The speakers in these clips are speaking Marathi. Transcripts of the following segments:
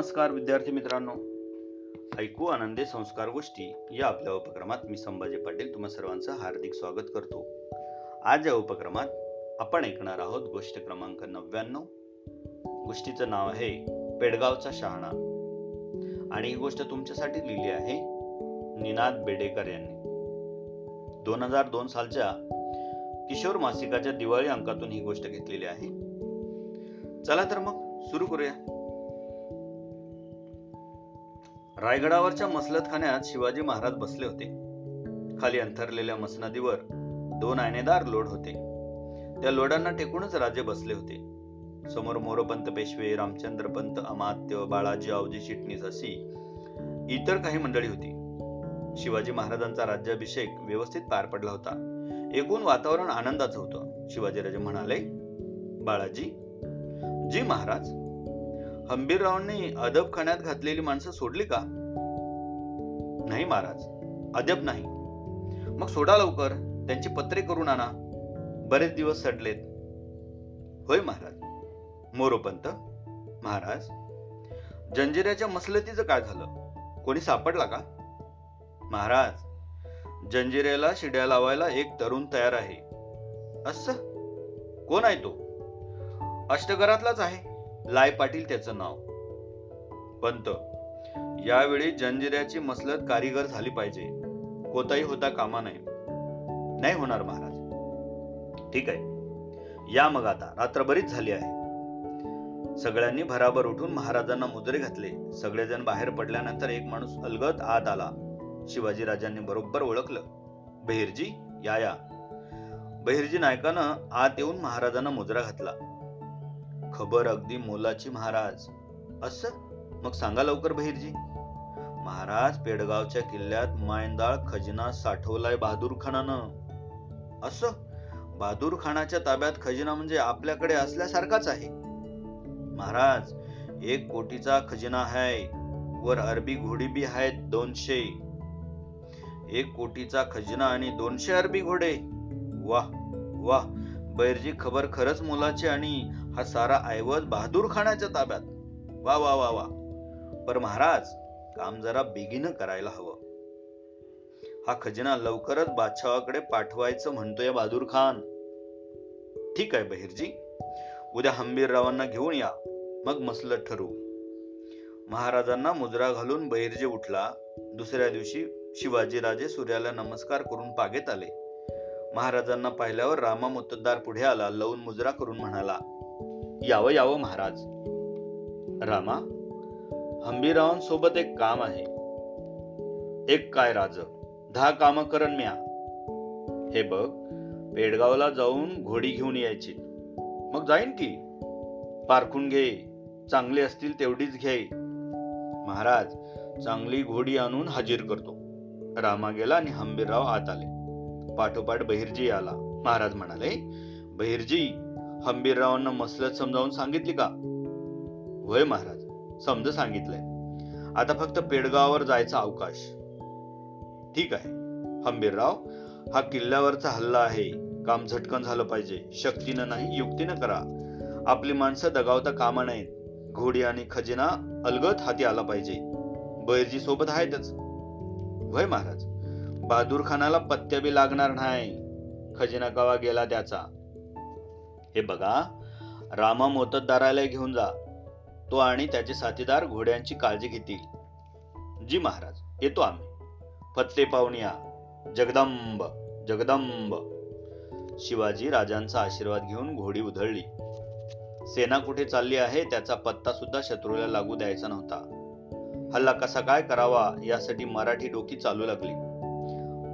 नमस्कार विद्यार्थी मित्रांनो. ऐकू आनंदे संस्कार गोष्टी या आपल्या उपक्रमात मी संभाजी पाटील तुम्हा सर्वांचं हार्दिक स्वागत करतो. आज या उपक्रमात आपण ऐकणार आहोत गोष्ट क्रमांक नव्याण्णव. गोष्टीचं नाव आहे पेडगावचा शहाणा. आणि ही गोष्ट तुमच्यासाठी लिहिली आहे निनाद बेडेकर यांनी. दोन हजार दोन सालच्या किशोर मासिकाच्या दिवाळी अंकातून ही गोष्ट घेतलेली आहे. चला तर मग सुरू करूया. रायगडावरच्या मसलतखान्यात शिवाजी महाराज बसले होते. खाली अंथरलेल्या मसनदीवर दोन आयनेदार लोड होते. त्या लोडांना टेकूनच राजे बसले होते. समोर मोरोपंत पेशवे रामचंद्र पंत अमात्य बाळाजी आवजी चिटणीस अशी इतर काही मंडळी होती. शिवाजी महाराजांचा राज्याभिषेक व्यवस्थित पार पडला होता. एकूण वातावरण आनंदाचं होतं. शिवाजीराजे म्हणाले बाळाजी जी महाराज हंबीररावांनी अदब खाण्यात घातलेली माणसं सोडली का? नाही महाराज अदब नाही. मग सोडा लवकर त्यांची पत्रे करून आणा. बरेच दिवस सडलेत. होय महाराज. मोरोपंत महाराज जंजिऱ्याच्या मसलतीचं काय झालं? कोणी सापडला का? महाराज जंजिऱ्याला शिड्या लावायला एक तरुण तयार आहे. असं? कोण आहे तो? अष्टगरातलाच आहे. लाय पाटील त्याचं नाव. पंत. यावेळी जंजिऱ्याची मसलत कारीगर झाली पाहिजे. कोताही होता कामा नये. नाही होणार महाराज. ठीक आहे. या मग आता. रात्र बरीच झाली आहे. सगळ्यांनी भराभर उठून महाराजांना मुजरे घातले. सगळेजण बाहेर पडल्यानंतर एक माणूस अलगत आत आला. शिवाजी राजांनी बरोबर ओळखलं. बहिरजी या या. बहिरजी नायकानं आत येऊन महाराजांना मुजरा घातला. खबर अगदी मोलाची महाराज. असं? मग सांगा लवकर बहिरजी. महाराज पेडगावच्या किल्ल्यात मायंदाळ खजिना साठवलाय बहादूर खानानं. असं? बहादूर खानाच्या ताब्यात खजिना म्हणजे आपल्याकडे असल्यासारखाच आहे. महाराज एक कोटीचा खजिना आहे वर अरबी घोडी बी आहेत दोनशे. एक कोटीचा खजिना आणि दोनशे अरबी घोडे. वाह वाह बैरजी खबर खरंच मोलाची आणि हा सारा ऐवज बहादूर खानाच्या ताब्यात. वा वा वा वा. पर महाराज काम जरा बेगीनं करायला हवं. हा खजिना लवकरच बादशावाकडे पाठवायचं म्हणतोय बहादूर खान. ठीक आहे बहिरजी. उद्या हंबीररावांना घेऊन या. मग मसलत ठरू महाराजांना मुजरा घालून बहिर्जी उठला. दुसऱ्या दिवशी शिवाजीराजे सूर्याला नमस्कार करून पागेत आले. महाराजांना पाहिल्यावर रामा मुत्तद्दार पुढे आला लवून मुजरा करून म्हणाला यावं यावं महाराज. रामा हंबीरावांसोबत एक काम आहे. एक काय राज दहा काम करण म्या. हे बघ पेडगावला जाऊन घोडी घेऊन यायची. मग जाईन की. पारखून घे चांगली असतील तेवढीच घे. महाराज चांगली घोडी आणून हजीर करतो. रामा गेला आणि हंबीरराव आत आले. पाठोपाठ बहिरजी आला. महाराज म्हणाले बहिरजी हंबीररावांना मसलत समजावून सांगितली का? होय महाराज समज सांगितलंय. आता फक्त पेडगावावर जायचा अवकाश. ठीक आहे हंबीरराव हा किल्ल्यावरचा हल्ला आहे. काम झटकन झालं पाहिजे. शक्तीनं नाही युक्तीनं करा. आपली माणसं दगावता कामा नाहीत घोडी आणि खजिना अलगत हाती आला पाहिजे. बैरजी सोबत आहेतच. वय महाराज बहादूर खानाला पत्त्या बी लागणार नाही. खजिना गावा गेला त्याचा? हे बघा रामा मोतदाराला घेऊन जा. तो आणि त्याचे साथीदार घोड्यांची काळजी घेतील. जी महाराज येतो आम्ही. फत्ते पाहुणिया जगदंब जगदंब. शिवाजी राजांचा आशीर्वाद घेऊन घोडी उधळली. सेना कुठे चालली आहे त्याचा पत्ता सुद्धा शत्रूला लागू द्यायचा नव्हता. हल्ला कसा काय करावा यासाठी मराठी डोकी चालू लागली.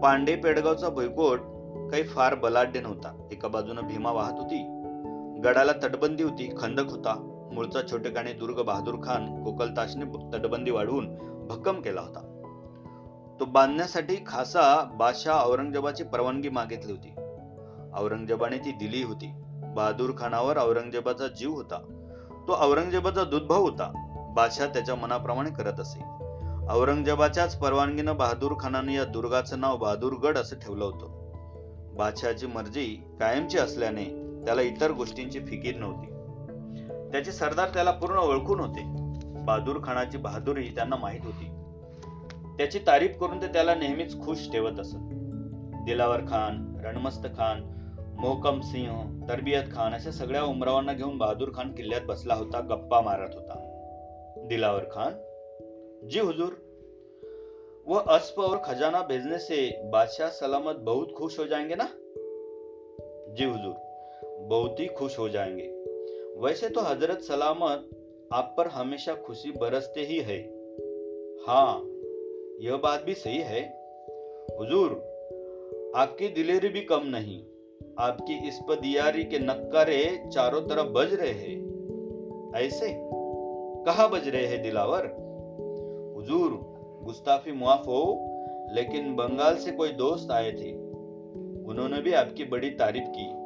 पांडे पेडगावचा भुईकोट काही फार बलाढ्य नव्हता. एका बाजूने भीमा वाहत होती. गडाला तटबंदी होती खंदक होता. मूळचा छोटेकाने दुर्ग बहादूर खान कोकलताशने तटबंदी वाढवून भक्कम केला होता. तो बांधण्यासाठी खासा बादशाह औरंगजेबाची परवानगी मागितली होती. औरंगजेबाने ती दिली होती. बहादूर खानावर औरंगजेबाचा जीव होता. तो औरंगजेबाचा दुर्भव होता. बादशाह त्याच्या मनाप्रमाणे करत असे. औरंगजेबाच्याच परवानगीनं बहादूर खानाने या दुर्गाचं नाव बहादूरगड असं ठेवलं होतं. बादशहाची मर्जी कायमची असल्याने त्याला इतर गोष्टींची फिकीर नव्हती. त्याचे सरदार त्याला पूर्ण ओळखून होते. बहादूर खानाची बहादुरी त्यांना माहीत होती. त्याची तारीफ करून ते त्याला नेहमीच खुश ठेवत असत. दिलावर खान रणमस्त खान मोहकम सिंह तरबियत खान अशा सगळ्या उमरावांना घेऊन बहादूर खान किल्ल्यात बसला होता गप्पा मारत होता. दिलावर खान जी हुजूर वो अस्प और खजाना भेजने से बादशाह सलामत बहुत खुश हो जाएंगे ना? जी हुजूर. बहुत ही खुश हो जाएँगे। वैसे तो हज़रत सलामत आप पर हमेशा खुशी बरसते ही है। हाँ यह बात भी सही है। हुजूर, आपकी दिलेरी भी कम नहीं। आपकी इस दियारी के नक्कारे चारों तरफ़ बज रहे हैं। ऐसे? कहा बज रहे हैं दिलावर? हुजूर, गुस्ताफी मुआफ हो, लेकिन बंगाल से कोई दोस्त आए थे। उन्होंने भी आपकी बड़ी तारीफ़ की।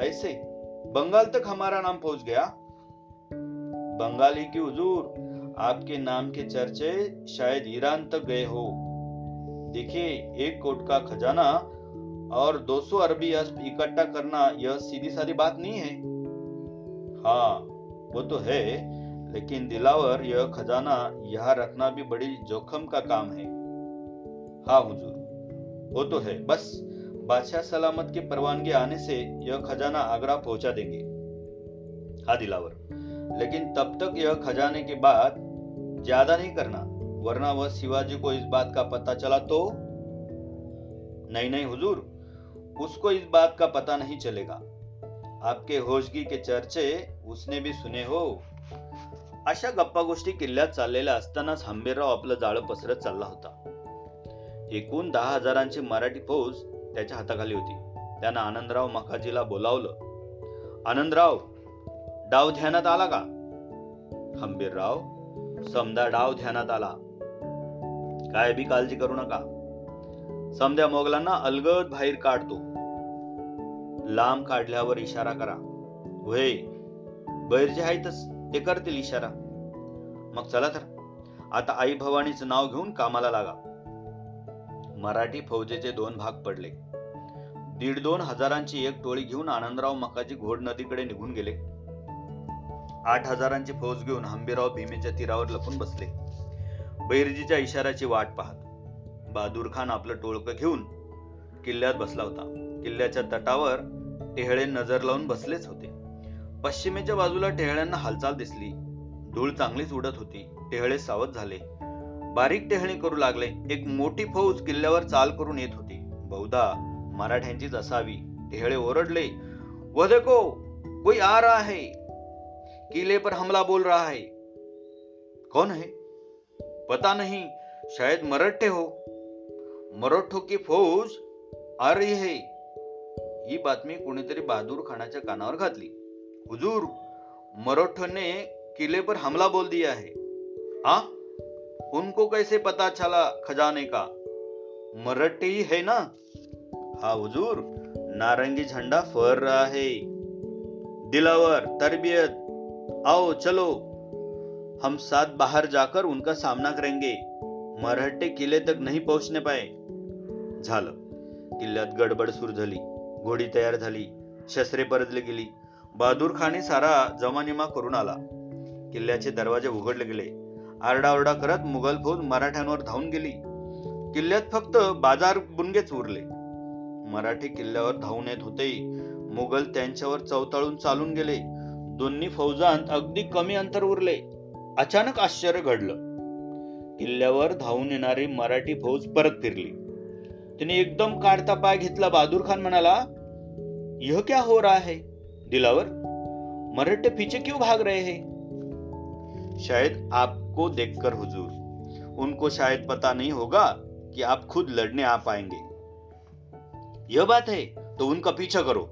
ऐसे बंगाल तक हमारा नाम पहुँच गया। बंगाली की हुजूर, आपके नाम के चर्चे शायद ईरान तक गए हो। देखिए, एक कोट का खजाना और 200 अरबी इकट्ठा करना, यह सीधी सादी बात नहीं है। हाँ वो तो है, लेकिन दिलावर, यह खजाना यहाँ रखना भी बड़ी जोखम का काम है। हाँ हुजूर, वो तो है, बस। बादशाह सलामत की परवानगी आने से यह खजाना आगरा पहुँचा देंगे। हाँ लेकिन तब तक यह खजाने के बाद ज़्यादा नहीं करना, वरना वह शिवाजी को इस बात का पता चला तो? नहीं नहीं हुजूर, उसको इस बात का पता नहीं चलेगा। आपके होशगी के चर्चे उसने भी सुने हो। अशा गप्पा गोष्टी किल्ल्यात चाललेल्या असतानाच हंबीरराव आपलं जाळं पसरत चालला होता. एकूण दहा हजारांची मराठी फौज त्याच्या हाताखाली होती. त्यानं आनंदराव मखाजीला बोलावलं आनंदराव डाव ध्यानात आला का? खंबीरराव समदा डाव ध्यानात आला. काय बी काळजी करू नका. समद्या मोगलांना अलगद बाहेर काढतो. लांब काढल्यावर इशारा करा. वय बैर जे आहेतच ते करतील इशारा. मग चला तर. आता आई भवानीचं नाव घेऊन कामाला लागा. मराठी फौजेचे दोन भाग पडले. दीड दोन हजारांची एक टोळी घेऊन आनंदराव मकाजी घोड नदीकडे निघून गेले. आठ हजारांची फौज घेऊन हंबीराव भीमेच्या तीरावर लपून बसले. बैरजीच्या इशाऱ्याची वाट पाहत बहादूर खान आपलं टोळकं घेऊन किल्ल्यात बसला होता. किल्ल्याच्या तटावर टेहळे नजर लावून बसलेच होते. पश्चिमेच्या बाजूला टेहळ्यांना हालचाल दिसली. धूळ चांगलीच उडत होती. टेहळे सावध झाले. बारीक टेहणी करू लागले. एक मोठी फौज किल्ल्यावर चाल करून येत होती. बहुधा मराठ्यांचीच असावी. टेहळे ओरडले वो देखो कोई आ रहा है? किले पर हमला बोल रहा है. कौन है? पता नहीं शायद मराठे हो. मराठो की फौज आ रही है. ही बातमी कोणीतरी बहादूर खानाच्या कानावर घातली. हुजूर मराठोने किले पर हमला बोल दिया है. आ उनको कैसे पता चला खजाने का? मराठी है ना? हा हुजूर नारंगी झंडा फहर रहा है। दिलावर तरबियत आओ चलो। हम साथ बाहर जाकर उनका सामना करेंगे। मराठे किले तक नहीं पहुंचने पाए। झालं। किल्ल्यात गडबड सुरू झाली घोडी तयार झाली शस्त्रे परतली गेली. बहादूर खाने सारा जमानिमा करून आला. किल्ल्याचे दरवाजे उघडले गेले. आरडाओरडा करत मुघल फौज मराठ्यांवर धावून गेली. किल्ल्यात फक्त बाजार बुनगेच उरले. मराठी किल्ल्यावर धावून येत होते. मुघल त्यांच्यावर चौताळून चालून गेले. दोन्ही फौजांत अगदी कमी अंतर उरले. अचानक आश्चर्य घडलं. किल्ल्यावर धावून येणारी मराठी फौज परत फिरली. तिने एकदम काढता पाय घेतला. बहादूर खान म्हणाला यह क्या हो रहा है? दिलावर मराठे पीछे क्यों भाग रहे हैं? शायद आपको देखकर हुजूर। उनको शायद पता नहीं होगा कि आप खुद लड़ने आ पाएंगे। यह बात है तो उनका पीछा करो।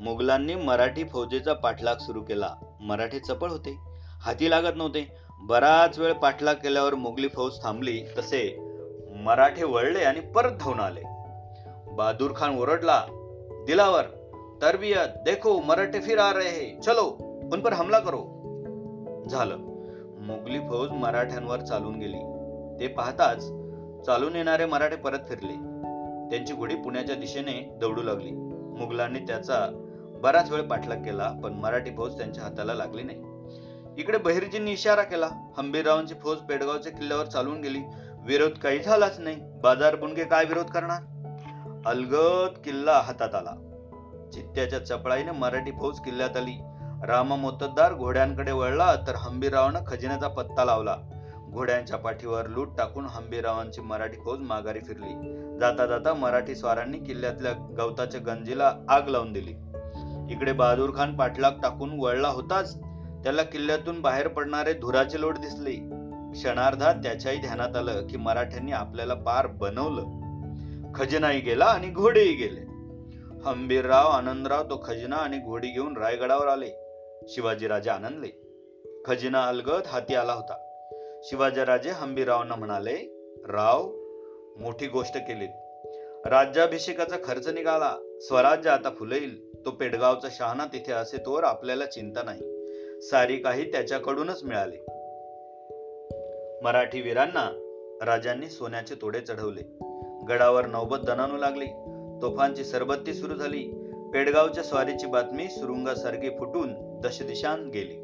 मुघलांनी मराठी फौजेचा पाठलाग सुरू केला। मराठे चपळ होते हाती लागत नव्हते. बराच वेळ पाठलाग केल्यावर मुघली फौज थांबली तसे मराठे वळले आणि परत धावून आले. बहादूर खान ओरडला दिलावर तरबियत देखो मराठे फिर आ रहे हैं चलो उन पर हमला करो. झालं. मुघली फौज मराठ्यांवर चालून गेली. ते पाहताच चालून येणारे मराठे परत फिरले. त्यांची घोडी पुण्याच्या दिशेने दौडू लागली. मुघलांनी त्याचा बराच वेळ पाठलाग केला पण मराठी फौज त्यांच्या हाताला लागली नाही. इकडे बहिर्जींनी इशारा केला हंबीररावांची फौज पेडगावच्या किल्ल्यावर चालून गेली. विरोध काही झालाच नाही. बाजार बुणगे काय विरोध करणार? अलगद किल्ला हातात आला. चित्त्याच्या चपळाईने मराठी फौज किल्ल्यात आली. राम मोतद्दार घोड्यांकडे वळला तर हंबीरावनं खजिन्याचा पत्ता लावला. घोड्यांच्या पाठीवर लूट टाकून हंबीरावांची मराठी फौज माघारी फिरली. जाता जाता मराठी स्वारांनी किल्ल्यातल्या गवताच्या गंजीला आग लावून दिली. इकडे बहादूर खान पाठलाग टाकून वळला होताच. त्याला किल्ल्यातून बाहेर पडणारे धुराचे लोट दिसले. क्षणार्धात त्याच्याही ध्यानात आलं की मराठ्यांनी आपल्याला पार बनवलं. खजिनाही गेला आणि घोडेही गेले. हंबीरराव आनंदराव तो खजिना आणि घोडी घेऊन रायगडावर आले. शिवाजीराजे आनंदले. खजिना अलगद हाती आला होता. शिवाजीराजे हंबीररावांना म्हणाले राव मोठी गोष्ट केलीत राज्याभिषेकाचा खर्च निघाला. स्वराज्य आता फुलेल तो पेडगावचा शहाणा तिथे असे तोवर आपल्याला चिंता नाही. सारी काही त्याच्याकडूनच मिळाले. मराठी वीरांना राजांनी सोन्याचे तोडे चढवले. गडावर नौबत दणानू लागली. तोफांची सरबत्ती सुरू झाली. पेडगावच्या स्वारीची बातमी सुरुंगासारखी फुटून दशदिशांत गेली.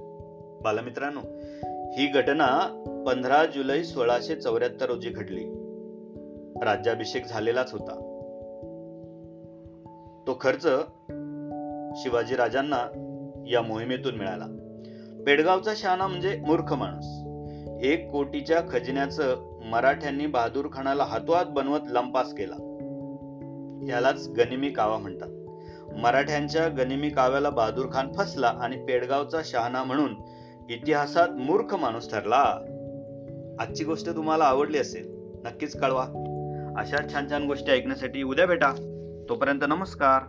बालमित्रांनो ही घटना पंधरा जुलै सोळाशे चौऱ्याहत्तर रोजी घडली. राज्याभिषेक झालेलाच होता. तो खर्च शिवाजी राजांना या मोहिमेतून मिळाला. पेडगावचा शहाणा म्हणजे मूर्ख माणूस. एक कोटीच्या खजिन्याचं मराठ्यांनी बहादूर खानाला हातोहात बनवत लंपास केला. यालाच गनिमी कावा म्हणतात. मराठ्यांच्या गनिमी काव्याला बहादूर खान फसला आणि पेडगावचा शहाणा म्हणून इतिहासात मूर्ख माणूस ठरला. आजची गोष्ट तुम्हाला आवडली असेल नक्कीच कळवा. अशा छान छान गोष्टी ऐकण्यासाठी उद्या भेटा. तोपर्यंत नमस्कार.